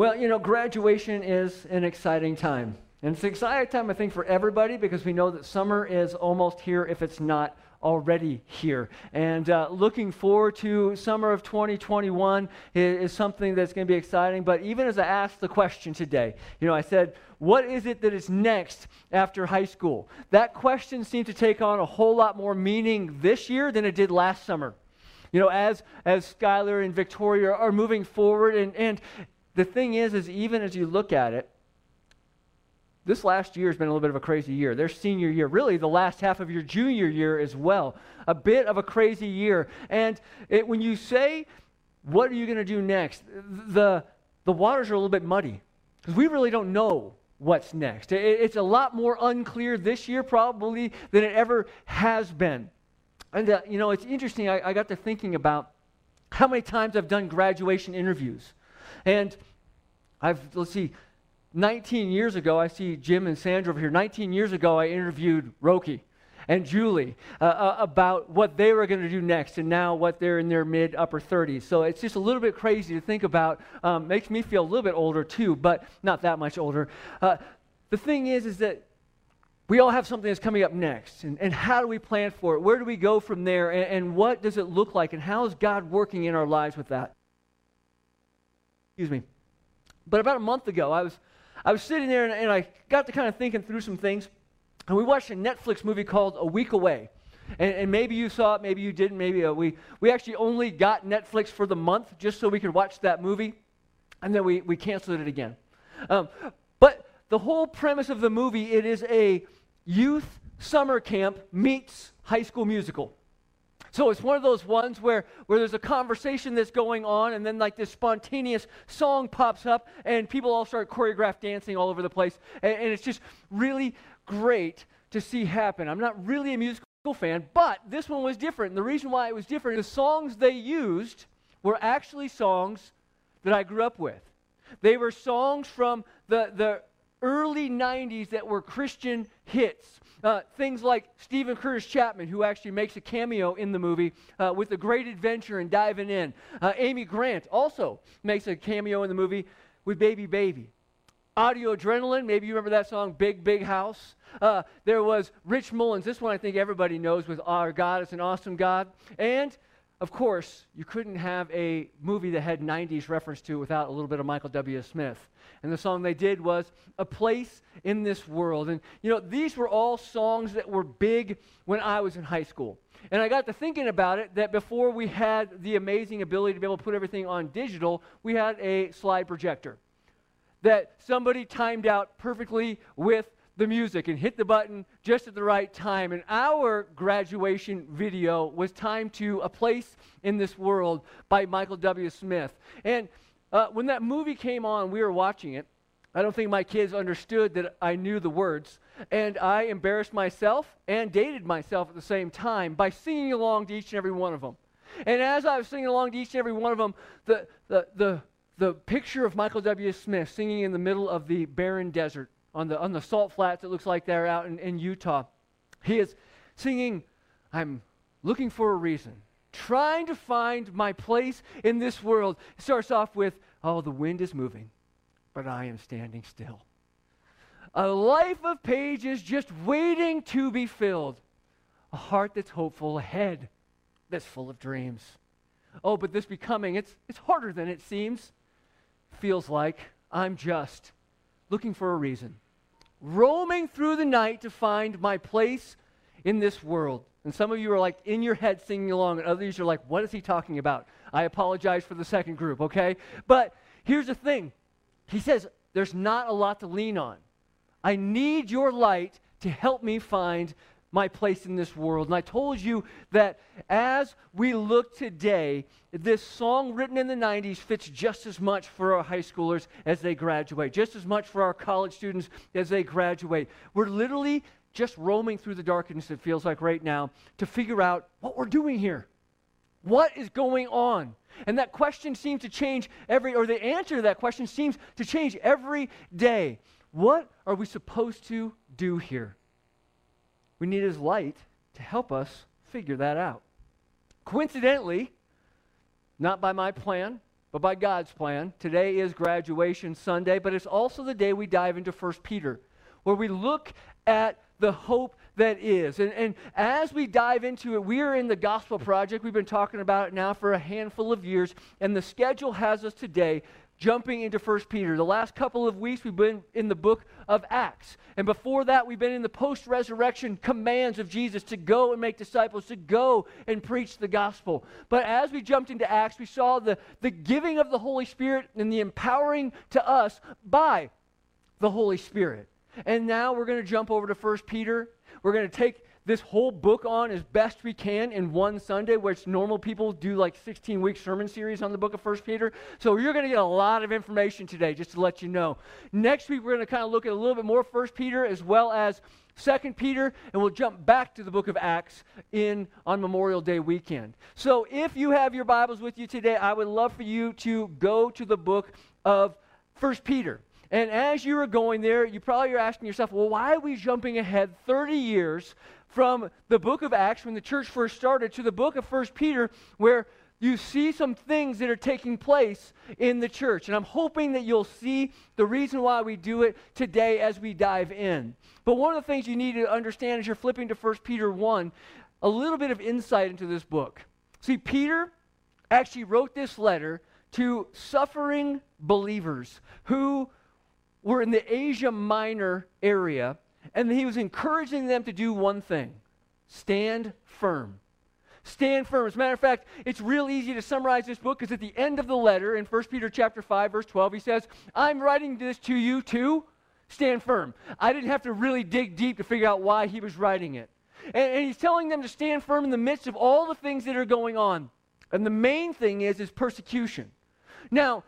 Well, you know, graduation is an exciting time. And it's an exciting time, I think, for everybody because we know that summer is almost here if it's not already here. And uh, looking forward to summer of 2021 is, is something that's going to be exciting. But even as I asked the question today, you know, I said, what is it that is next after high school? That question seemed to take on a whole lot more meaning this year than it did last summer. You know, as, as Skylar and Victoria are moving forward, and, and the thing is, is even as you look at it, this last year has been a little bit of a crazy year. Their senior year, really the last half of your junior year as well. A bit of a crazy year. And it, when you say, what are you going to do next? The, the waters are a little bit muddy because we really don't know what's next. It, it's a lot more unclear this year, probably, than it ever has been. And, uh, you know, it's interesting. I, I got to thinking about how many times I've done graduation interviews. And I've, let's see, 19 years ago, I see Jim and Sandra over here. 19 years ago, I interviewed Roki and Julie uh, uh, about what they were going to do next, and now what they're in their mid upper 30s. So it's just a little bit crazy to think about. Um, makes me feel a little bit older too, but not that much older. Uh, the thing is, is that we all have something that's coming up next, and, and how do we plan for it? Where do we go from there, and, and what does it look like, and how is God working in our lives with that? Excuse me. But about a month ago, I was I was sitting there and, and I got to kind of thinking through some things. And we watched a Netflix movie called A Week Away. And, and, maybe you saw it, maybe you didn't. Maybe uh, we, we actually only got Netflix for the month just so we could watch that movie. And then we, we canceled it again. Um, but the whole premise of the movie, it is a youth summer camp meets high school musical. So it's one of those ones where, where there's a conversation that's going on, and then like this spontaneous song pops up, and people all start choreographed dancing all over the place. And, and it's just really great to see happen. I'm not really a musical fan, but this one was different. And the reason why it was different, the songs they used were actually songs that I grew up with. They were songs from the, the early 90s that were Christian hits. Uh, things like Steven Curtis Chapman, who actually makes a cameo in the movie uh, with The Great Adventure and Diving In. Uh, Amy Grant also makes a cameo in the movie with Baby Baby. Audio Adrenaline, maybe you remember that song, Big Big House. Uh, there was Rich Mullins, this one I think everybody knows with Our God is an Awesome God. And of course, you couldn't have a movie that had 90s reference to it without a little bit of Michael W. Smith. And the song they did was A Place in This World. And, you know, these were all songs that were big when I was in high school. And I got to thinking about it that before we had the amazing ability to be able to put everything on digital, we had a slide projector that somebody timed out perfectly with the music and hit the button just at the right time. And our graduation video was timed to A Place in This World by Michael W. Smith. And uh, when that movie came on, we were watching it. I don't think my kids understood that I knew the words. And I embarrassed myself and dated myself at the same time by singing along to each and every one of them. And as I was singing along to each and every one of them, the, the, the, the picture of Michael W. Smith singing in the middle of the barren desert on the, on the salt flats, it looks like they're out in, in Utah. He is singing, I'm looking for a reason, trying to find my place in this world. It starts off with, Oh, the wind is moving, but I am standing still. A life of pages just waiting to be filled. A heart that's hopeful, a head that's full of dreams. Oh, but this becoming, it's, it's harder than it seems. Feels like I'm just looking for a reason, roaming through the night to find my place in this world. And some of you are like in your head singing along, and others are like, what is he talking about? I apologize for the second group, okay? But here's the thing He says, there's not a lot to lean on. I need your light to help me find my place in this world. And I told you that as we look today, this song written in the 90s fits just as much for our high schoolers as they graduate, just as much for our college students as they graduate. We're literally just roaming through the darkness, it feels like right now, to figure out what we're doing here. What is going on? And that question seems to change every, or the answer to that question seems to change every day. What are we supposed to do here? We need His light to help us figure that out. Coincidentally, not by my plan, but by God's plan. Today is graduation Sunday, but it's also the day we dive into 1 Peter, where we look at the hope that is. And, and as we dive into it, we are in the Gospel Project. We've been talking about it now for a handful of years, and the schedule has us today jumping into 1 Peter. The last couple of weeks, we've been in the book of Acts. And before that, we've been in the post resurrection commands of Jesus to go and make disciples, to go and preach the gospel. But as we jumped into Acts, we saw the, the giving of the Holy Spirit and the empowering to us by the Holy Spirit. And now we're going to jump over to 1 Peter. We're going to take this whole book on as best we can in one Sunday, which normal people do like 16 week sermon series on the book of First Peter. So you're going to get a lot of information today, just to let you know. Next week, we're going to kind of look at a little bit more First Peter as well as Second Peter, and we'll jump back to the book of Acts in on Memorial Day weekend. So if you have your Bibles with you today, I would love for you to go to the book of First Peter. And as you are going there, you probably are asking yourself, well, why are we jumping ahead 30 years from the book of Acts, when the church first started, to the book of First Peter, where you see some things that are taking place in the church. And I'm hoping that you'll see the reason why we do it today as we dive in. But one of the things you need to understand as you're flipping to 1 Peter 1, a little bit of insight into this book. See, Peter actually wrote this letter to suffering believers who were in the Asia Minor area, and he was encouraging them to do one thing stand firm. Stand firm. As a matter of fact, it's real easy to summarize this book because at the end of the letter in 1 Peter chapter 5, verse 12, he says, I'm writing this to you to stand firm. I didn't have to really dig deep to figure out why he was writing it. And, and he's telling them to stand firm in the midst of all the things that are going on. And the main thing is, is persecution. Now,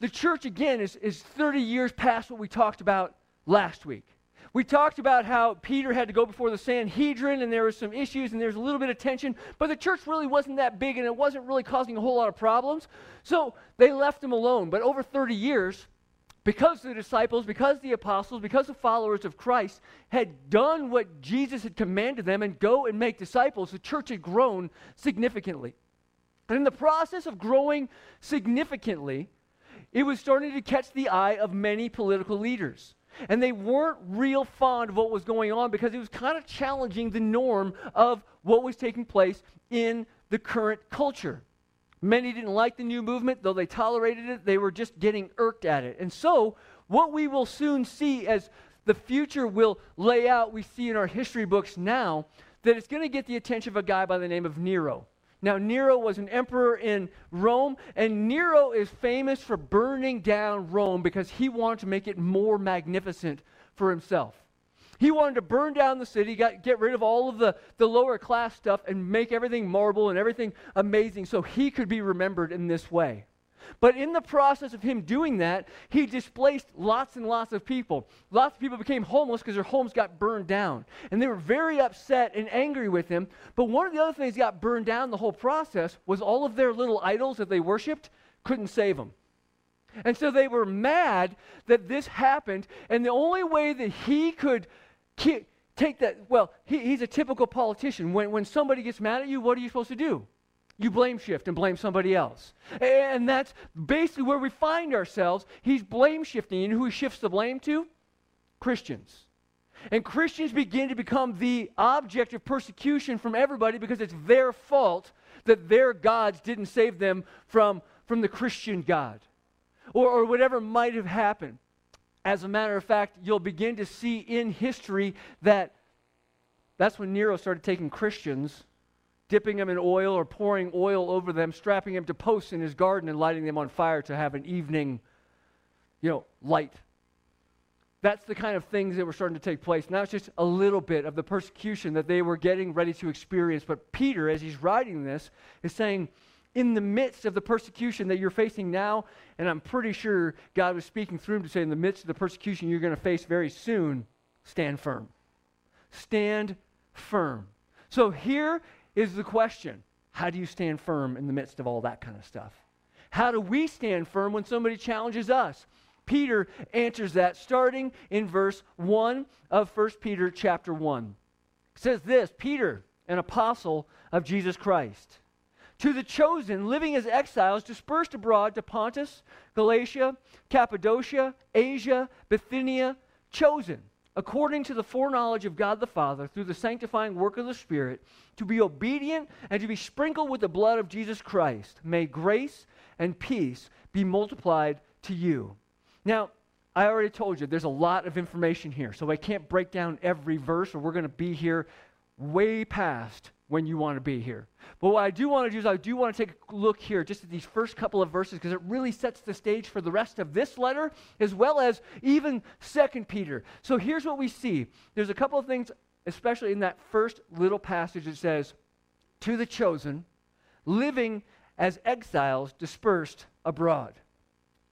the church, again, is, is 30 years past what we talked about last week. We talked about how Peter had to go before the Sanhedrin and there were some issues and there was a little bit of tension, but the church really wasn't that big and it wasn't really causing a whole lot of problems. So they left him alone. But over 30 years, because the disciples, because the apostles, because the followers of Christ had done what Jesus had commanded them and go and make disciples, the church had grown significantly. And in the process of growing significantly, it was starting to catch the eye of many political leaders. And they weren't real fond of what was going on because it was kind of challenging the norm of what was taking place in the current culture. Many didn't like the new movement, though they tolerated it, they were just getting irked at it. And so, what we will soon see as the future will lay out, we see in our history books now, that it's going to get the attention of a guy by the name of Nero. Now, Nero was an emperor in Rome, and Nero is famous for burning down Rome because he wanted to make it more magnificent for himself. He wanted to burn down the city, got, get rid of all of the, the lower class stuff, and make everything marble and everything amazing so he could be remembered in this way. But in the process of him doing that, he displaced lots and lots of people. Lots of people became homeless because their homes got burned down. And they were very upset and angry with him. But one of the other things that got burned down the whole process was all of their little idols that they worshiped couldn't save them. And so they were mad that this happened. And the only way that he could take that, well, he, he's a typical politician. When, when somebody gets mad at you, what are you supposed to do? You blame shift and blame somebody else. And that's basically where we find ourselves. He's blame shifting. And who he shifts the blame to? Christians. And Christians begin to become the object of persecution from everybody because it's their fault that their gods didn't save them from, from the Christian God or, or whatever might have happened. As a matter of fact, you'll begin to see in history that that's when Nero started taking Christians dipping them in oil or pouring oil over them, strapping them to posts in his garden and lighting them on fire to have an evening, you know, light. That's the kind of things that were starting to take place. Now it's just a little bit of the persecution that they were getting ready to experience. But Peter, as he's writing this, is saying, in the midst of the persecution that you're facing now, and I'm pretty sure God was speaking through him to say, in the midst of the persecution you're going to face very soon, stand firm. Stand firm. So here is the question how do you stand firm in the midst of all that kind of stuff? How do we stand firm when somebody challenges us? Peter answers that starting in verse 1 of 1 Peter chapter 1. It says this Peter, an apostle of Jesus Christ, To the chosen, living as exiles, dispersed abroad to Pontus, Galatia, Cappadocia, Asia, Bithynia, chosen, according to the foreknowledge of God the Father, through the sanctifying work of the Spirit, to be obedient and to be sprinkled with the blood of Jesus Christ. May grace and peace be multiplied to you. Now, I already told you there's a lot of information here, so I can't break down every verse, or we're going to be here way past when you want to be here. But what I do want to do is I do want to take a look here just at these first couple of verses because it really sets the stage for the rest of this letter as well as even Second Peter. So here's what we see. There's a couple of things, especially in that first little passage that says, to the chosen, living as exiles dispersed abroad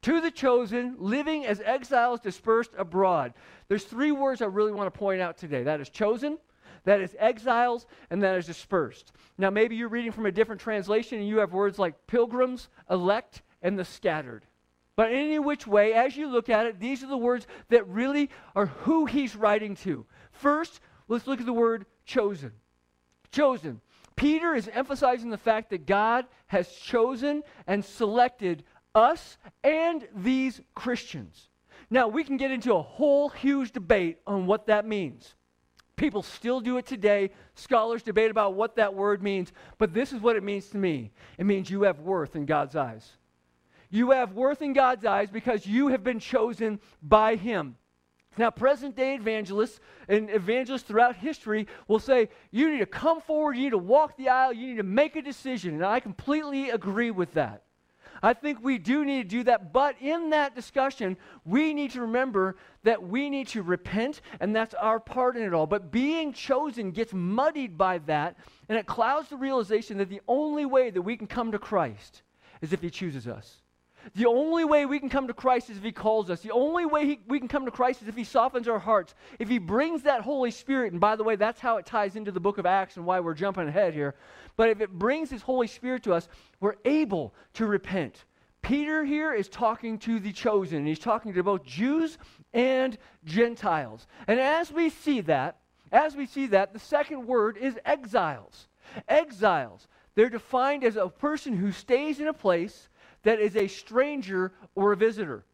to the chosen, living as exiles dispersed abroad. There's three words I really want to point out today that is chosen, that is exiles, and that is dispersed. Now, maybe you're reading from a different translation and you have words like pilgrims, elect, and the scattered. But in any which way, as you look at it, these are the words that really are who he's writing to. First, let's look at the word chosen. Chosen. Peter is emphasizing the fact that God has chosen and selected us and these Christians. Now, we can get into a whole huge debate on what that means. People still do it today. Scholars debate about what that word means, but this is what it means to me it means you have worth in God's eyes. You have worth in God's eyes because you have been chosen by Him. Now, present day evangelists and evangelists throughout history will say, you need to come forward, you need to walk the aisle, you need to make a decision. And I completely agree with that. I think we do need to do that. But in that discussion, we need to remember that we need to repent, and that's our part in it all. But being chosen gets muddied by that, and it clouds the realization that the only way that we can come to Christ is if He chooses us. The only way we can come to Christ is if He calls us. The only way he, we can come to Christ is if He softens our hearts. If He brings that Holy Spirit, and by the way, that's how it ties into the book of Acts and why we're jumping ahead here. But if it brings His Holy Spirit to us, we're able to repent. Peter here is talking to the chosen. and He's talking to both Jews and Gentiles. And as we see that, as we see that, the second word is exiles. Exiles. They're defined as a person who stays in a place that is a stranger or a visitor.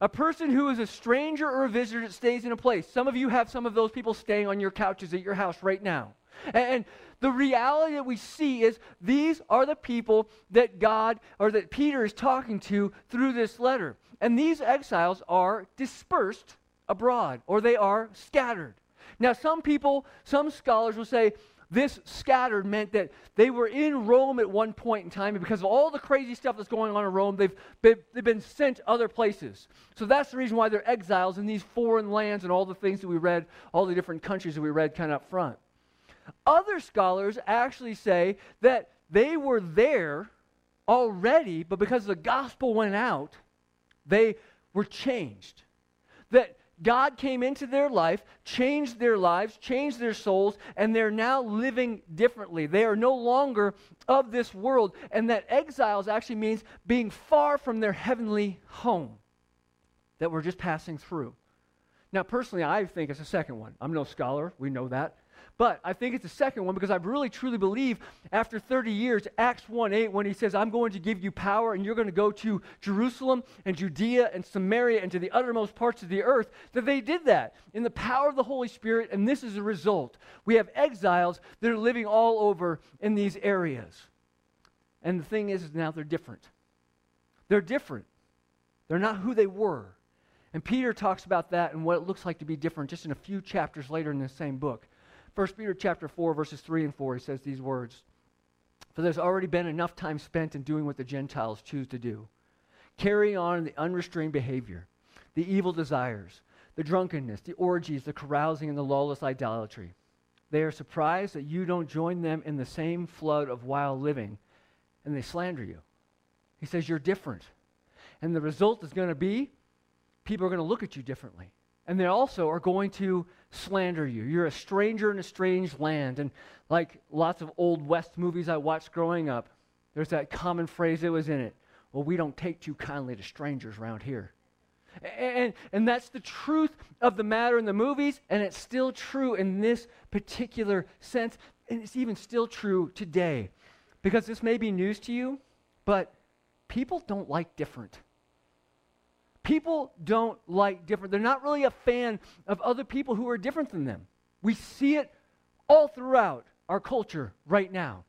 A person who is a stranger or a visitor that stays in a place. Some of you have some of those people staying on your couches at your house right now. And the reality that we see is these are the people that God or that Peter is talking to through this letter. And these exiles are dispersed abroad or they are scattered. Now, some people, some scholars will say this scattered meant that they were in Rome at one point in time, and because of all the crazy stuff that's going on in Rome, they've been, they've been sent other places. So that's the reason why they're exiles in these foreign lands and all the things that we read, all the different countries that we read kind of up front. Other scholars actually say that they were there already, but because the gospel went out, they were changed. That God came into their life, changed their lives, changed their souls, and they're now living differently. They are no longer of this world. And that exiles actually means being far from their heavenly home that we're just passing through. Now, personally, I think it's a second one. I'm no scholar, we know that. But I think it's the second one because I really truly believe after 30 years, Acts 1 8, when he says, I'm going to give you power and you're going to go to Jerusalem and Judea and Samaria and to the uttermost parts of the earth, that they did that in the power of the Holy Spirit. And this is a result. We have exiles that are living all over in these areas. And the thing is, is now they're different. They're different. They're not who they were. And Peter talks about that and what it looks like to be different just in a few chapters later in the same book. 1 Peter chapter 4, verses 3 and 4, he says these words For there's already been enough time spent in doing what the Gentiles choose to do, carrying on the unrestrained behavior, the evil desires, the drunkenness, the orgies, the carousing, and the lawless idolatry. They are surprised that you don't join them in the same flood of wild living, and they slander you. He says you're different. And the result is going to be people are going to look at you differently. And they also are going to slander you. You're a stranger in a strange land. And like lots of old West movies I watched growing up, there's that common phrase that was in it. Well, we don't take too kindly to strangers around here. And, and that's the truth of the matter in the movies, and it's still true in this particular sense, and it's even still true today. because this may be news to you, but people don't like different. People don't like different. They're not really a fan of other people who are different than them. We see it all throughout our culture right now,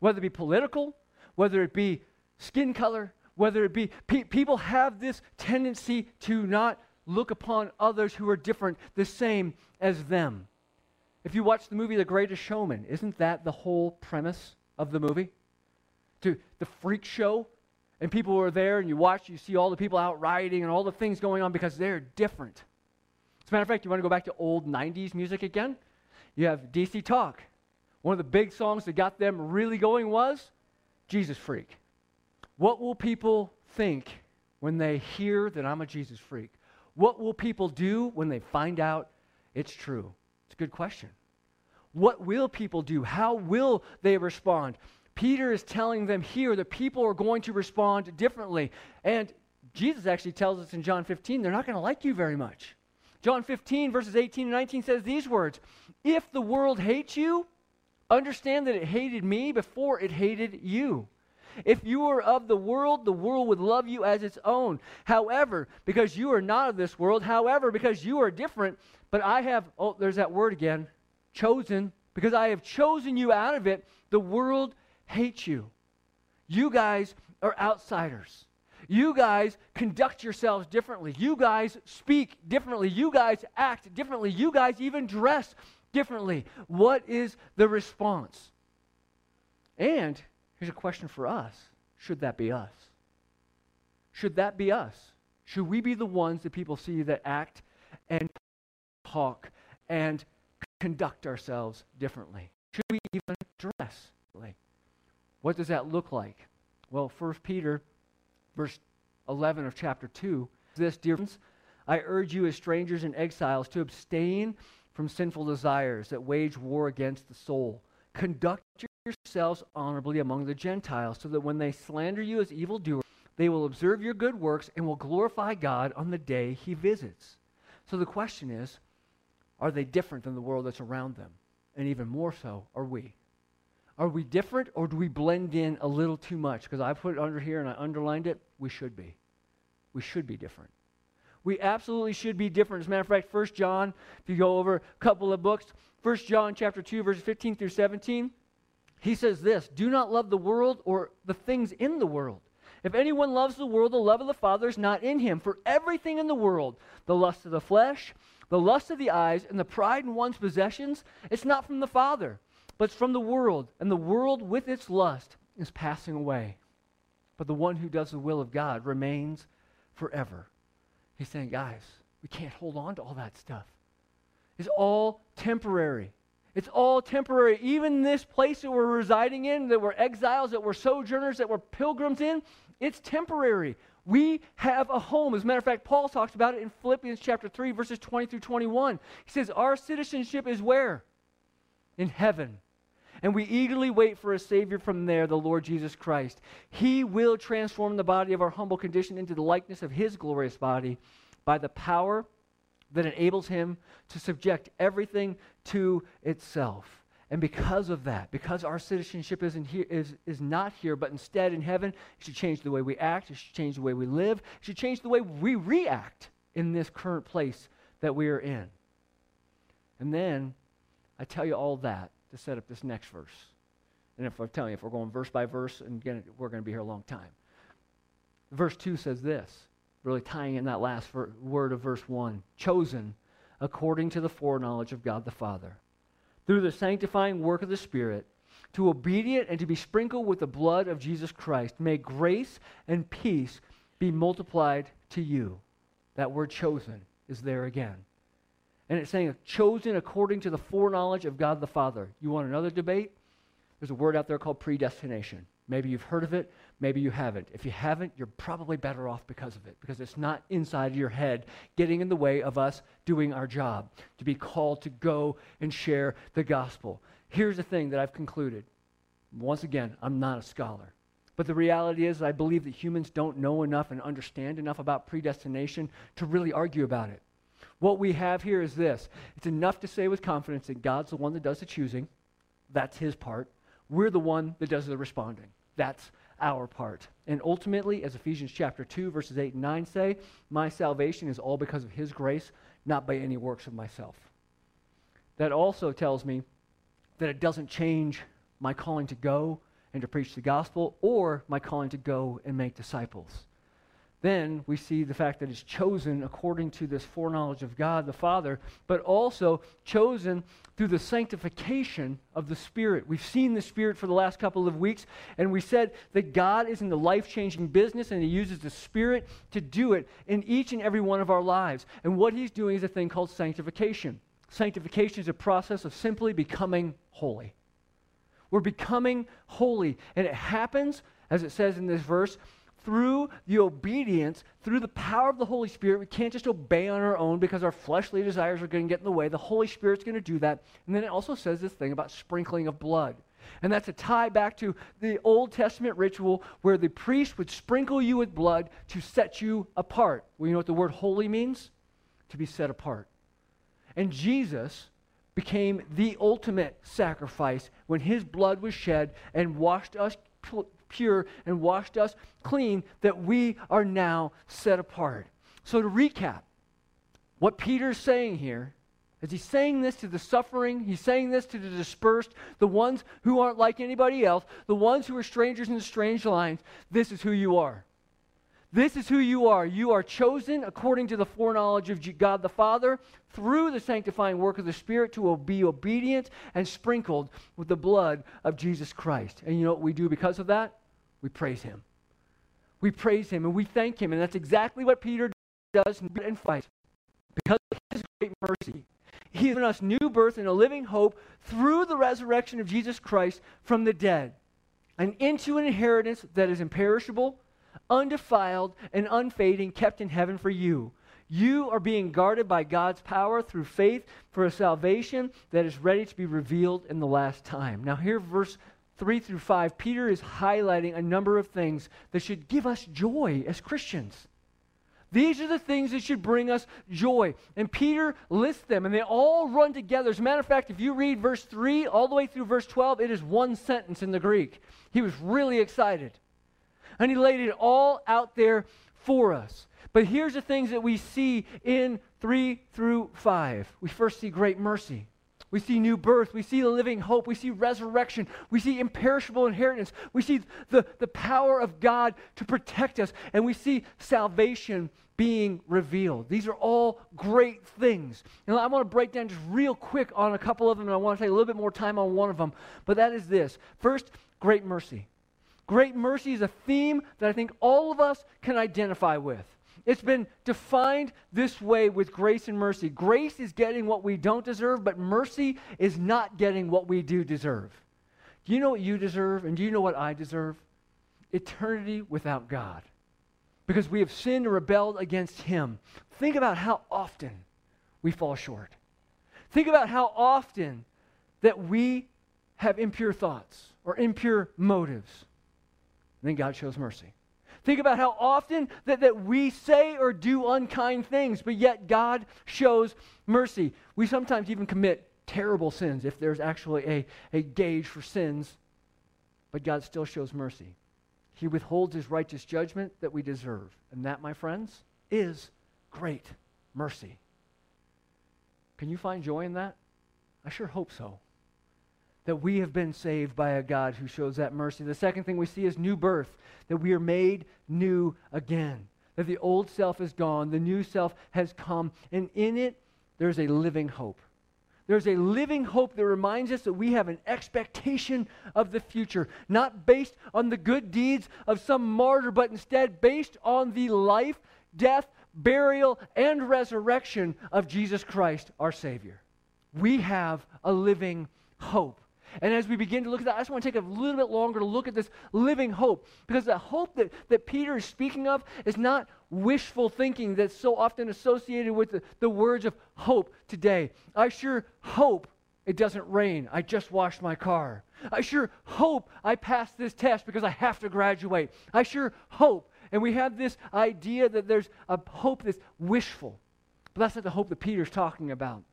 whether it be political, whether it be skin color, whether it be pe- people have this tendency to not look upon others who are different the same as them. If you watch the movie The Greatest Showman, isn't that the whole premise of the movie? To the freak show, and people are there, and you watch, you see all the people out riding and all the things going on because they're different. As a matter of fact, you want to go back to old 90s music again? You have DC Talk. One of the big songs that got them really going was Jesus Freak. What will people think when they hear that I'm a Jesus freak? What will people do when they find out it's true? It's a good question. What will people do? How will they respond? Peter is telling them here that people are going to respond differently. And Jesus actually tells us in John 15 they're not going to like you very much. John 15, verses 18 and 19 says these words If the world hates you, understand that it hated me before it hated you. If you were of the world, the world would love you as its own. However, because you are not of this world, however, because you are different, but I have, oh, there's that word again, chosen, because I have chosen you out of it, the world hates you. You guys are outsiders. You guys conduct yourselves differently. You guys speak differently. You guys act differently. You guys even dress differently. What is the response? And here's a question for us Should that be us? Should that be us? Should we be the ones that people see that act and talk and conduct ourselves differently? Should we even dress? What does that look like? Well, 1 Peter, verse 11 of chapter 2, this, dear friends, I urge you as strangers and exiles to abstain from sinful desires that wage war against the soul. Conduct yourselves honorably among the Gentiles, so that when they slander you as evildoers, they will observe your good works and will glorify God on the day he visits. So the question is are they different than the world that's around them? And even more so, are we? Are we different or do we blend in a little too much? Because I put it under here and I underlined it. We should be. We should be different. We absolutely should be different. As a matter of fact, First John, if you go over a couple of books, First John chapter 2, verses 15 through 17, he says this Do not love the world or the things in the world. If anyone loves the world, the love of the Father is not in him. For everything in the world, the lust of the flesh, the lust of the eyes, and the pride in one's possessions, it's not from the Father, but it's from the world. And the world with its lust is passing away. But the one who does the will of God remains forever. He's saying, guys, we can't hold on to all that stuff. It's all temporary. It's all temporary. Even this place that we're residing in, that we're exiles, that we're sojourners, that we're pilgrims in, it's temporary. We have a home. As a matter of fact, Paul talks about it in Philippians chapter 3, verses 20 through 21. He says, Our citizenship is where? In heaven. And we eagerly wait for a Savior from there, the Lord Jesus Christ. He will transform the body of our humble condition into the likeness of His glorious body by the power that enables Him to subject everything to itself. And because of that, because our citizenship isn't here, is, is not here, but instead in heaven, it should change the way we act, it should change the way we live, it should change the way we react in this current place that we are in. And then I tell you all that to set up this next verse. And if I'm telling you, if we're going verse by verse, and we're going to be here a long time. Verse 2 says this, really tying in that last word of verse 1 chosen according to the foreknowledge of God the Father through the sanctifying work of the Spirit, to obedient and to be sprinkled with the blood of Jesus Christ. May grace and peace be multiplied to you. That word chosen is there again. And it's saying chosen according to the foreknowledge of God the Father. You want another debate? There's a word out there called predestination. Maybe you've heard of it, maybe you haven't. If you haven't, you're probably better off because of it, because it's not inside your head getting in the way of us doing our job, to be called to go and share the gospel. Here's the thing that I've concluded. Once again, I'm not a scholar. But the reality is, I believe that humans don't know enough and understand enough about predestination to really argue about it. What we have here is this it's enough to say with confidence that God's the one that does the choosing, that's his part. We're the one that does the responding. That's our part. And ultimately, as Ephesians chapter 2, verses 8 and 9 say, my salvation is all because of his grace, not by any works of myself. That also tells me that it doesn't change my calling to go and to preach the gospel or my calling to go and make disciples. Then we see the fact that it's chosen according to this foreknowledge of God the Father, but also chosen through the sanctification of the Spirit. We've seen the Spirit for the last couple of weeks, and we said that God is in the life changing business, and He uses the Spirit to do it in each and every one of our lives. And what He's doing is a thing called sanctification. Sanctification is a process of simply becoming holy. We're becoming holy, and it happens, as it says in this verse, through the obedience, through the power of the Holy Spirit. We can't just obey on our own because our fleshly desires are going to get in the way. The Holy Spirit's going to do that. And then it also says this thing about sprinkling of blood. And that's a tie back to the Old Testament ritual where the priest would sprinkle you with blood to set you apart. Well, you know what the word holy means? To be set apart. And Jesus became the ultimate sacrifice when his blood was shed and washed us pure and washed us clean, that we are now set apart. So, to recap, what Peter's saying here is he's saying this to the suffering, he's saying this to the dispersed, the ones who aren't like anybody else, the ones who are strangers in the strange lines. This is who you are. This is who you are. You are chosen according to the foreknowledge of God the Father through the sanctifying work of the Spirit to be obedient and sprinkled with the blood of Jesus Christ. And you know what we do because of that? We praise him. We praise him and we thank him. And that's exactly what Peter does and fights. Because of his great mercy, he's given us new birth and a living hope through the resurrection of Jesus Christ from the dead and into an inheritance that is imperishable, undefiled, and unfading, kept in heaven for you. You are being guarded by God's power through faith for a salvation that is ready to be revealed in the last time. Now, here, verse 3 through 5, Peter is highlighting a number of things that should give us joy as Christians. These are the things that should bring us joy. And Peter lists them, and they all run together. As a matter of fact, if you read verse 3 all the way through verse 12, it is one sentence in the Greek. He was really excited. And he laid it all out there for us. But here's the things that we see in 3 through 5. We first see great mercy. We see new birth. We see the living hope. We see resurrection. We see imperishable inheritance. We see the, the power of God to protect us. And we see salvation being revealed. These are all great things. And I want to break down just real quick on a couple of them, and I want to take a little bit more time on one of them. But that is this first, great mercy. Great mercy is a theme that I think all of us can identify with. It's been defined this way with grace and mercy. Grace is getting what we don't deserve, but mercy is not getting what we do deserve. Do you know what you deserve? And do you know what I deserve? Eternity without God. Because we have sinned and rebelled against Him. Think about how often we fall short. Think about how often that we have impure thoughts or impure motives. And then God shows mercy. Think about how often that, that we say or do unkind things, but yet God shows mercy. We sometimes even commit terrible sins if there's actually a, a gauge for sins, but God still shows mercy. He withholds his righteous judgment that we deserve. And that, my friends, is great mercy. Can you find joy in that? I sure hope so that we have been saved by a God who shows that mercy. The second thing we see is new birth, that we are made new again, that the old self is gone, the new self has come, and in it, there's a living hope. There's a living hope that reminds us that we have an expectation of the future, not based on the good deeds of some martyr, but instead based on the life, death, burial, and resurrection of Jesus Christ, our Savior. We have a living hope. And as we begin to look at that, I just want to take a little bit longer to look at this living hope. Because the hope that, that Peter is speaking of is not wishful thinking that's so often associated with the, the words of hope today. I sure hope it doesn't rain. I just washed my car. I sure hope I pass this test because I have to graduate. I sure hope. And we have this idea that there's a hope that's wishful. But that's not the hope that Peter's talking about.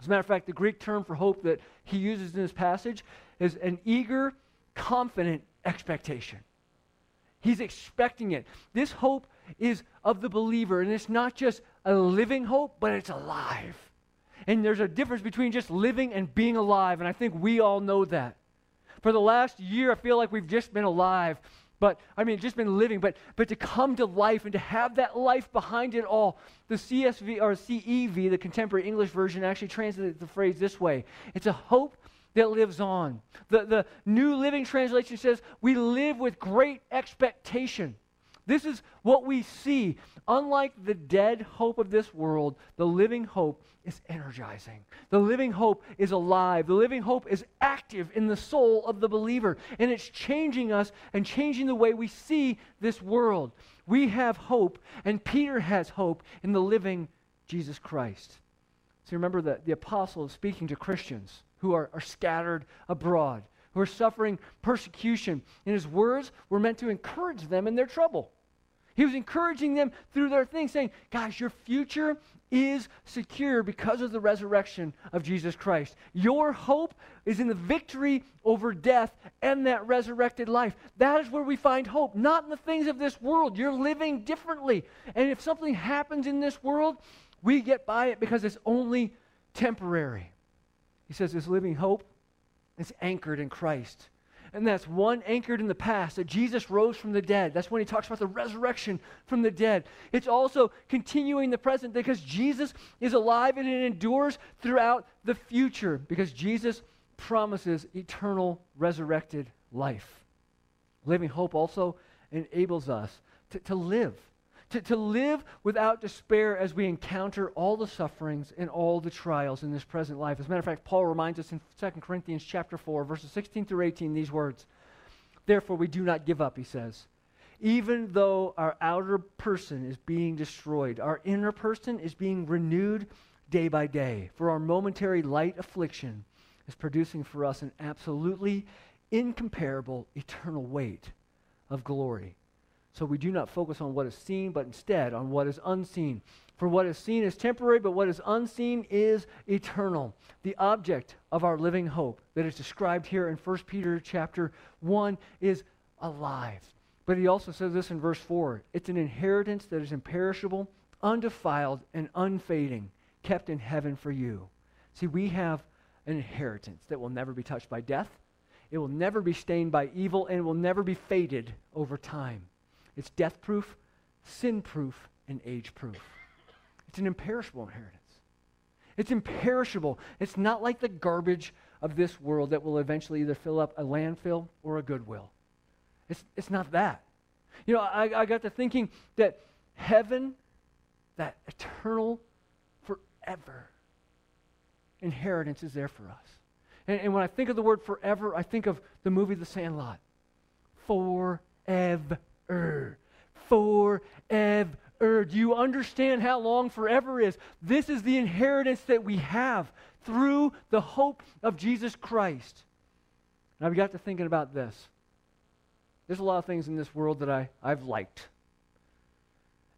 As a matter of fact, the Greek term for hope that he uses in this passage is an eager, confident expectation. He's expecting it. This hope is of the believer, and it's not just a living hope, but it's alive. And there's a difference between just living and being alive, and I think we all know that. For the last year, I feel like we've just been alive, but I mean, just been living, but but to come to life and to have that life behind it all. The CSV or CEV, the Contemporary English Version, actually translates the phrase this way: It's a hope that lives on. The, the New Living Translation says, We live with great expectation. This is what we see. Unlike the dead hope of this world, the living hope is energizing. The living hope is alive. The living hope is active in the soul of the believer, and it's changing us and changing the way we see this world. We have hope, and Peter has hope in the living Jesus Christ. So remember that the apostle is speaking to Christians who are, are scattered abroad, who are suffering persecution. And his words were meant to encourage them in their trouble. He was encouraging them through their things, saying, Guys, your future is secure because of the resurrection of Jesus Christ. Your hope is in the victory over death and that resurrected life. That is where we find hope, not in the things of this world. You're living differently. And if something happens in this world, we get by it because it's only temporary. He says this living hope is anchored in Christ. And that's one anchored in the past, that Jesus rose from the dead. That's when he talks about the resurrection from the dead. It's also continuing the present because Jesus is alive and it endures throughout the future because Jesus promises eternal resurrected life. Living hope also enables us to, to live to, to live without despair as we encounter all the sufferings and all the trials in this present life. As a matter of fact, Paul reminds us in 2 Corinthians chapter 4, verses 16 through 18, these words. Therefore, we do not give up, he says. Even though our outer person is being destroyed, our inner person is being renewed day by day. For our momentary light affliction is producing for us an absolutely incomparable eternal weight of glory so we do not focus on what is seen, but instead on what is unseen. For what is seen is temporary, but what is unseen is eternal. The object of our living hope that is described here in 1 Peter chapter 1 is alive. But he also says this in verse 4 it's an inheritance that is imperishable, undefiled, and unfading, kept in heaven for you. See, we have an inheritance that will never be touched by death, it will never be stained by evil, and will never be faded over time. It's death proof, sin proof, and age proof. It's an imperishable inheritance. It's imperishable. It's not like the garbage of this world that will eventually either fill up a landfill or a goodwill. It's, it's not that. You know, I, I got to thinking that heaven, that eternal, forever inheritance is there for us. And, and when I think of the word forever, I think of the movie The Sandlot. Forever forever. Do you understand how long forever is? This is the inheritance that we have through the hope of Jesus Christ. And I've got to thinking about this. There's a lot of things in this world that I, I've liked.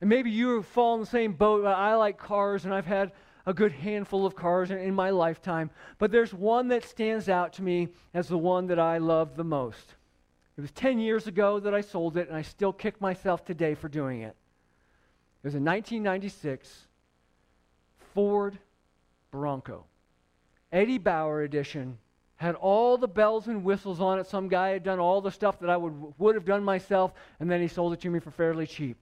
And maybe you fall in the same boat. But I like cars, and I've had a good handful of cars in, in my lifetime. But there's one that stands out to me as the one that I love the most. It was 10 years ago that I sold it, and I still kick myself today for doing it. It was a 1996 Ford Bronco. Eddie Bauer edition. Had all the bells and whistles on it. Some guy had done all the stuff that I would, would have done myself, and then he sold it to me for fairly cheap.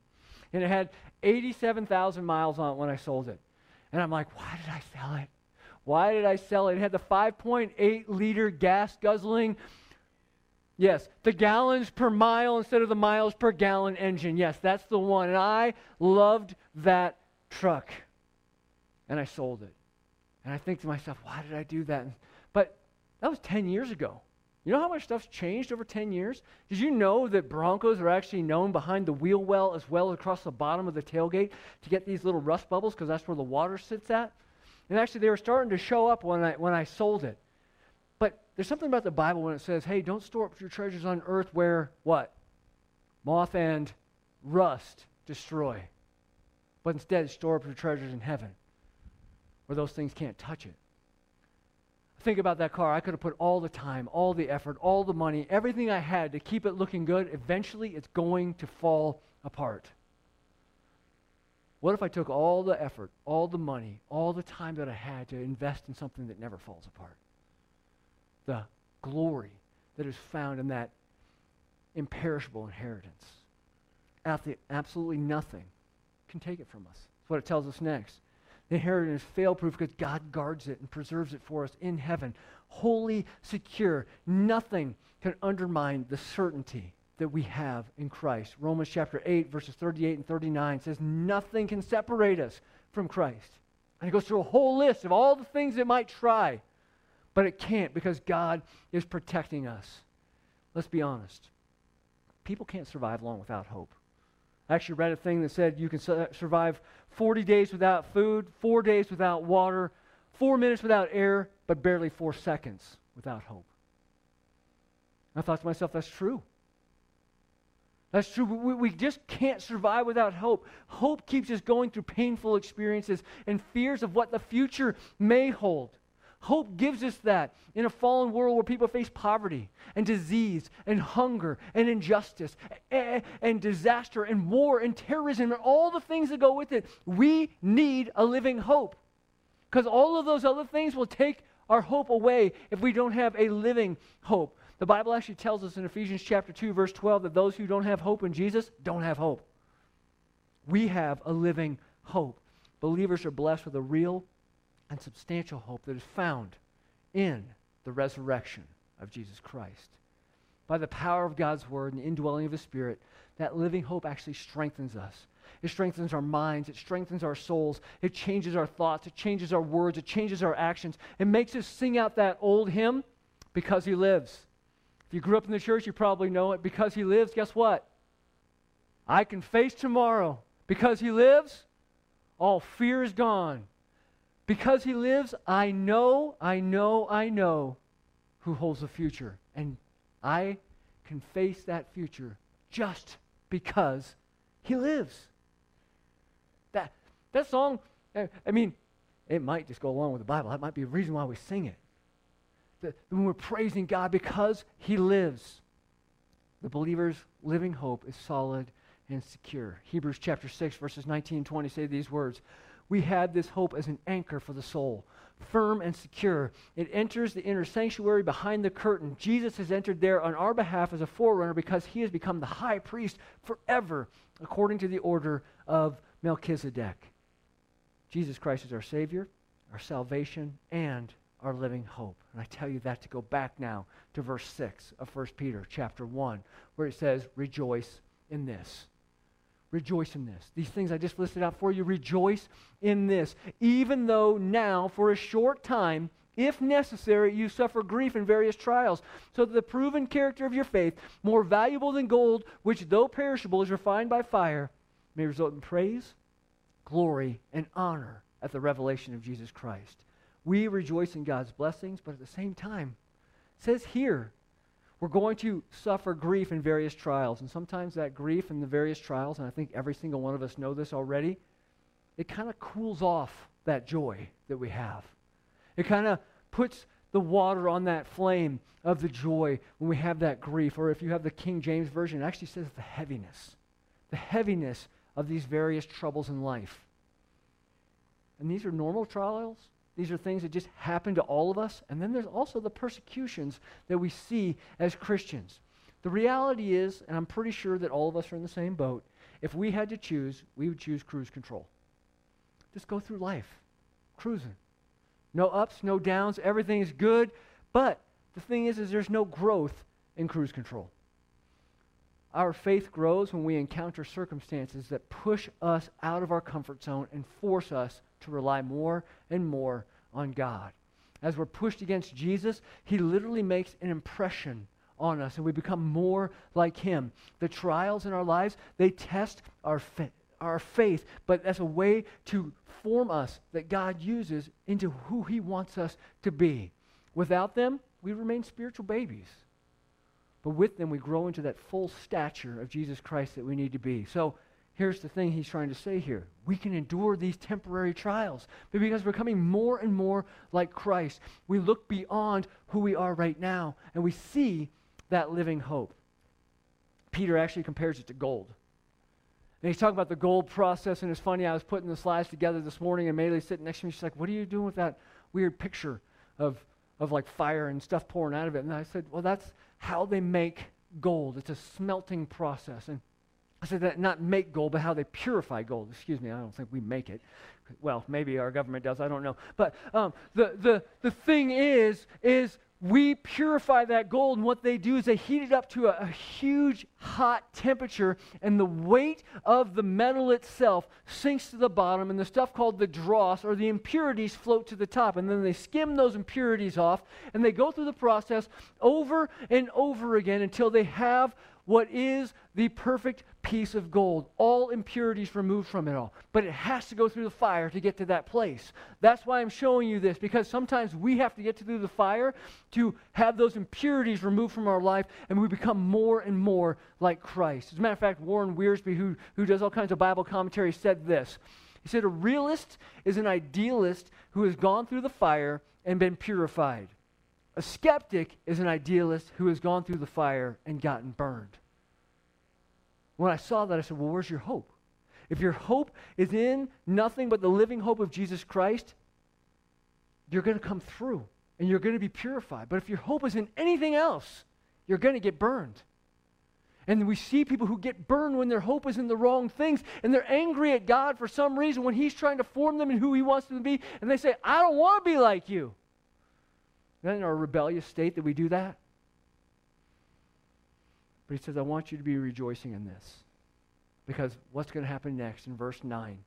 And it had 87,000 miles on it when I sold it. And I'm like, why did I sell it? Why did I sell it? It had the 5.8 liter gas guzzling Yes, the gallons per mile instead of the miles per gallon engine. Yes, that's the one. And I loved that truck. And I sold it. And I think to myself, why did I do that? But that was 10 years ago. You know how much stuff's changed over 10 years? Did you know that Broncos are actually known behind the wheel well as well as across the bottom of the tailgate to get these little rust bubbles because that's where the water sits at? And actually, they were starting to show up when I, when I sold it. There's something about the Bible when it says, hey, don't store up your treasures on earth where what? Moth and rust destroy. But instead, store up your treasures in heaven where those things can't touch it. think about that car. I could have put all the time, all the effort, all the money, everything I had to keep it looking good. Eventually, it's going to fall apart. What if I took all the effort, all the money, all the time that I had to invest in something that never falls apart? The glory that is found in that imperishable inheritance. Absolutely nothing can take it from us. That's what it tells us next. The inheritance is fail proof because God guards it and preserves it for us in heaven. Holy, secure. Nothing can undermine the certainty that we have in Christ. Romans chapter 8, verses 38 and 39 says, Nothing can separate us from Christ. And it goes through a whole list of all the things it might try, but it can't because God is protecting us. Let's be honest. People can't survive long without hope. I actually read a thing that said you can su- survive 40 days without food, four days without water, four minutes without air, but barely four seconds without hope. I thought to myself, that's true. That's true. We, we just can't survive without hope. Hope keeps us going through painful experiences and fears of what the future may hold. Hope gives us that in a fallen world where people face poverty and disease and hunger and injustice and, and, disaster and war and terrorism and all the things that go with it. We need a living hope because all of those other things will take our hope away if we don't have a living hope. The Bible actually tells us in Ephesians chapter 2 verse 12 that those who don't have hope in Jesus don't have hope. We have a living hope. Believers are blessed with a real and substantial hope that is found in the resurrection of Jesus Christ. By the power of God's word and the indwelling of his spirit, that living hope actually strengthens us. It strengthens our minds. It strengthens our souls. It changes our thoughts. It changes our words. It changes our actions. It makes us sing out that old hymn, Because He Lives. If you grew up in the church, you probably know it. Because He lives, guess what? I can face tomorrow. Because He lives, all fear is gone. Because he lives, I know, I know, I know who holds the future. And I can face that future just because he lives. That, that song, I mean, it might just go along with the Bible. That might be a reason why we sing it. That when we're praising God because he lives, the believer's living hope is solid and secure. Hebrews chapter 6, verses 19 and 20 say these words we had this hope as an anchor for the soul, firm and secure. It enters the inner sanctuary behind the curtain. Jesus has entered there on our behalf as a forerunner because he has become the high priest forever, according to the order of Melchizedek. Jesus Christ is our Savior, our salvation, and our living hope. And I tell you that to go back now to verse 6 of 1 Peter chapter 1, where it says, Rejoice in this. Rejoice in this. These things I just listed out for you, rejoice in this. Even though now, for a short time, if necessary, you suffer grief in various trials, so that the proven character of your faith, more valuable than gold, which though perishable is refined by fire, may result in praise, glory, and honor at the revelation of Jesus Christ. We rejoice in God's blessings, but at the same time, it says here we're going to suffer grief in various trials. And sometimes that grief in the various trials, and I think every single one of us know this already, it kind of cools off that joy that we have. It kind of puts the water on that flame of the joy when we have that grief. Or if you have the King James Version, it actually says the heaviness. The heaviness of these various troubles in life. And these are normal trials, these are things that just happen to all of us. And then there's also the persecutions that we see as Christians. The reality is, and I'm pretty sure that all of us are in the same boat, if we had to choose, we would choose cruise control. Just go through life, cruising. No ups, no downs, everything is good. But the thing is, is there's no growth in cruise control. Our faith grows when we encounter circumstances that push us out of our comfort zone and force us to rely more and more on God. As we're pushed against Jesus, he literally makes an impression on us and we become more like him. The trials in our lives, they test our, fa- our faith, but as a way to form us that God uses into who he wants us to be. Without them, we remain spiritual babies. But with them, we grow into that full stature of Jesus Christ that we need to be. So here's the thing he's trying to say here we can endure these temporary trials but because we're becoming more and more like Christ. We look beyond who we are right now and we see that living hope. Peter actually compares it to gold. And he's talking about the gold process, and it's funny, I was putting the slides together this morning, and Maylee sitting next to me, she's like, What are you doing with that weird picture of, of like fire and stuff pouring out of it? And I said, Well, that's how they make gold. It's a smelting process. And I said that not make gold, but how they purify gold. Excuse me, I don't think we make it. Well, maybe our government does. I don't know. But um, the, the, the thing is, is we purify that gold, and what they do is they heat it up to a, a, huge hot temperature, and the weight of the metal itself sinks to the bottom, and the stuff called the dross or the impurities float to the top. And then they skim those impurities off, and they go through the process over and over again until they have what is the perfect piece of gold. All impurities removed from it all. But it has to go through the fire to get to that place. That's why I'm showing you this, because sometimes we have to get through the fire to have those impurities removed from our life, and we become more and more like Christ. As a matter of fact, Warren Wiersbe, who, who does all kinds of Bible commentary, said this. He said, A realist is an idealist who has gone through the fire and been purified. A skeptic is an idealist who has gone through the fire and gotten burned. When I saw that, I said, Well, where's your hope? If your hope is in nothing but the living hope of Jesus Christ, you're going to come through and you're going to be purified. But if your hope is in anything else, you're going to get burned. And we see people who get burned when their hope is in the wrong things, and they're angry at God for some reason when He's trying to form them in who He wants them to be, and they say, I don't want to be like you. Isn't in our rebellious state that we do that? But he says, I want you to be rejoicing in this. Because what's going to happen next in verse 9,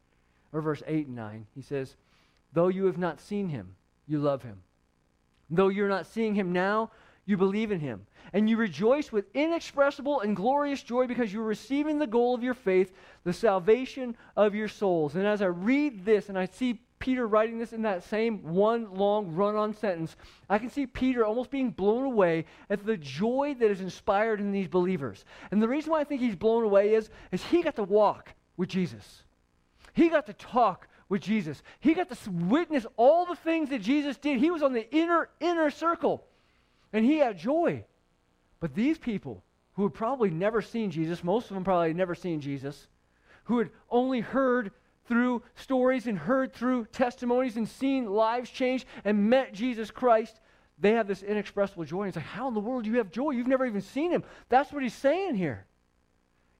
or verse 8 and 9? He says, Though you have not seen him, you love him. Though you're not seeing him now, you believe in him. And you rejoice with inexpressible and glorious joy because you're receiving the goal of your faith, the salvation of your souls. And as I read this and I see Peter writing this in that same one long run on sentence, I can see Peter almost being blown away at the joy that is inspired in these believers. And the reason why I think he's blown away is, is he got to walk with Jesus. He got to talk with Jesus. He got to witness all the things that Jesus did. He was on the inner, inner circle, and he had joy. But these people who had probably never seen Jesus, most of them probably had never seen Jesus, who had only heard through stories and heard through testimonies and seen lives change and met Jesus Christ, they have this inexpressible joy. And it's like, how in the world do you have joy? You've never even seen him. That's what he's saying here.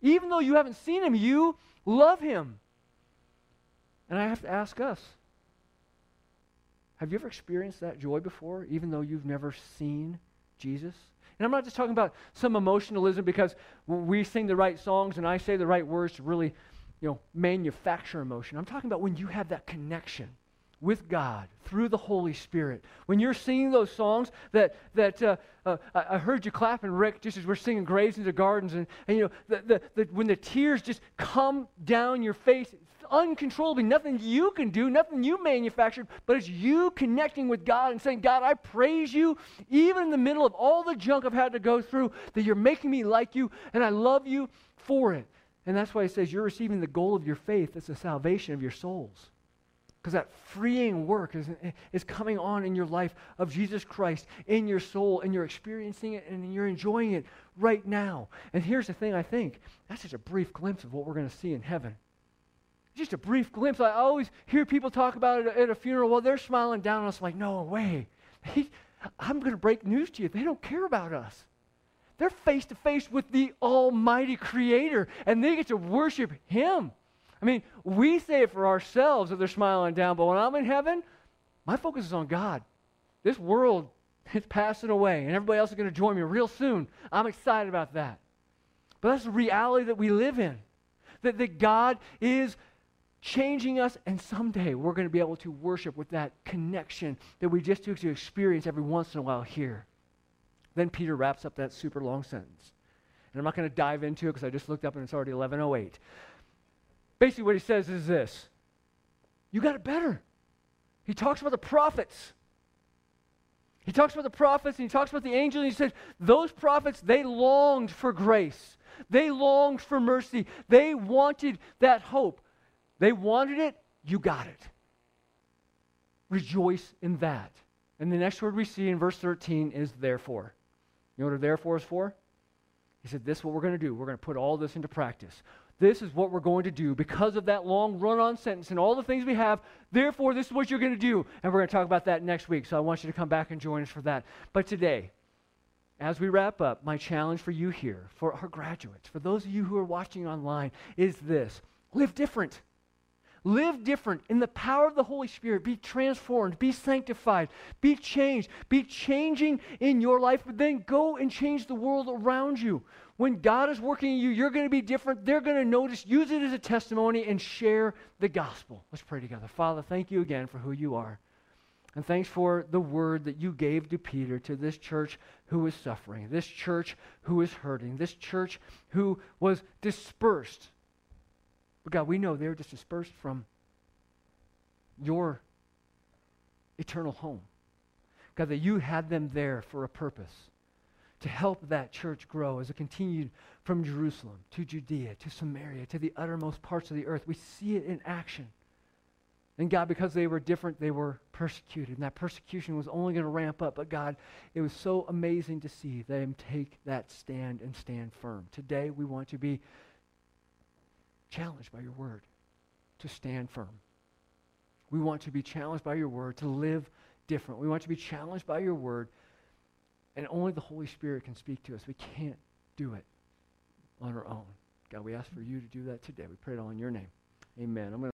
Even though you haven't seen him, you love him. And I have to ask us have you ever experienced that joy before, even though you've never seen Jesus? And I'm not just talking about some emotionalism because we sing the right songs and I say the right words to really you know, manufacture emotion. I'm talking about when you have that connection with God through the Holy Spirit. When you're singing those songs that, that uh, uh, I heard you clapping, Rick, just as we're singing Graves into Gardens, and, and you know, the, the, the, when the tears just come down your face uncontrollably, nothing you can do, nothing you manufactured, but it's you connecting with God and saying, God, I praise you, even in the middle of all the junk I've had to go through, that you're making me like you, and I love you for it. And that's why he says you're receiving the goal of your faith. It's the salvation of your souls. Because that freeing work is, is coming on in your life of Jesus Christ in your soul, and you're experiencing it and you're enjoying it right now. And here's the thing I think that's just a brief glimpse of what we're going to see in heaven. Just a brief glimpse. I always hear people talk about it at a funeral. Well, they're smiling down on us like, no way. I'm going to break news to you. They don't care about us. They're face to face with the Almighty Creator, and they get to worship Him. I mean, we say it for ourselves that they're smiling down, but when I'm in heaven, my focus is on God. This world is passing away, and everybody else is going to join me real soon. I'm excited about that. But that's the reality that we live in. That, that God is changing us, and someday we're going to be able to worship with that connection that we just get to experience every once in a while here. Then Peter wraps up that super long sentence. And I'm not going to dive into it because I just looked up and it's already 1108. Basically, what he says is this You got it better. He talks about the prophets. He talks about the prophets and he talks about the angels, and he says, Those prophets, they longed for grace. They longed for mercy. They wanted that hope. They wanted it, you got it. Rejoice in that. And the next word we see in verse 13 is therefore. You know what a therefore is for? He said, This is what we're going to do. We're going to put all this into practice. This is what we're going to do because of that long run on sentence and all the things we have. Therefore, this is what you're going to do. And we're going to talk about that next week. So I want you to come back and join us for that. But today, as we wrap up, my challenge for you here, for our graduates, for those of you who are watching online, is this live different. Live different in the power of the Holy Spirit. Be transformed, be sanctified, be changed, be changing in your life, but then go and change the world around you. When God is working in you, you're going to be different. They're going to notice, use it as a testimony, and share the gospel. Let's pray together. Father, thank you again for who you are. And thanks for the word that you gave to Peter, to this church who is suffering, this church who is hurting, this church who was dispersed but God, we know they're just dispersed from your eternal home. God, that you had them there for a purpose to help that church grow as it continued from Jerusalem to Judea to Samaria to the uttermost parts of the earth. We see it in action. And God, because they were different, they were persecuted. And that persecution was only going to ramp up. But God, it was so amazing to see them take that stand and stand firm. Today, we want to be challenged by your word to stand firm. We want to be challenged by your word to live different. We want to be challenged by your word, and only the Holy Spirit can speak to us. We can't do it on our own. God, we ask for you to do that today. We pray it all in your name. Amen. I'm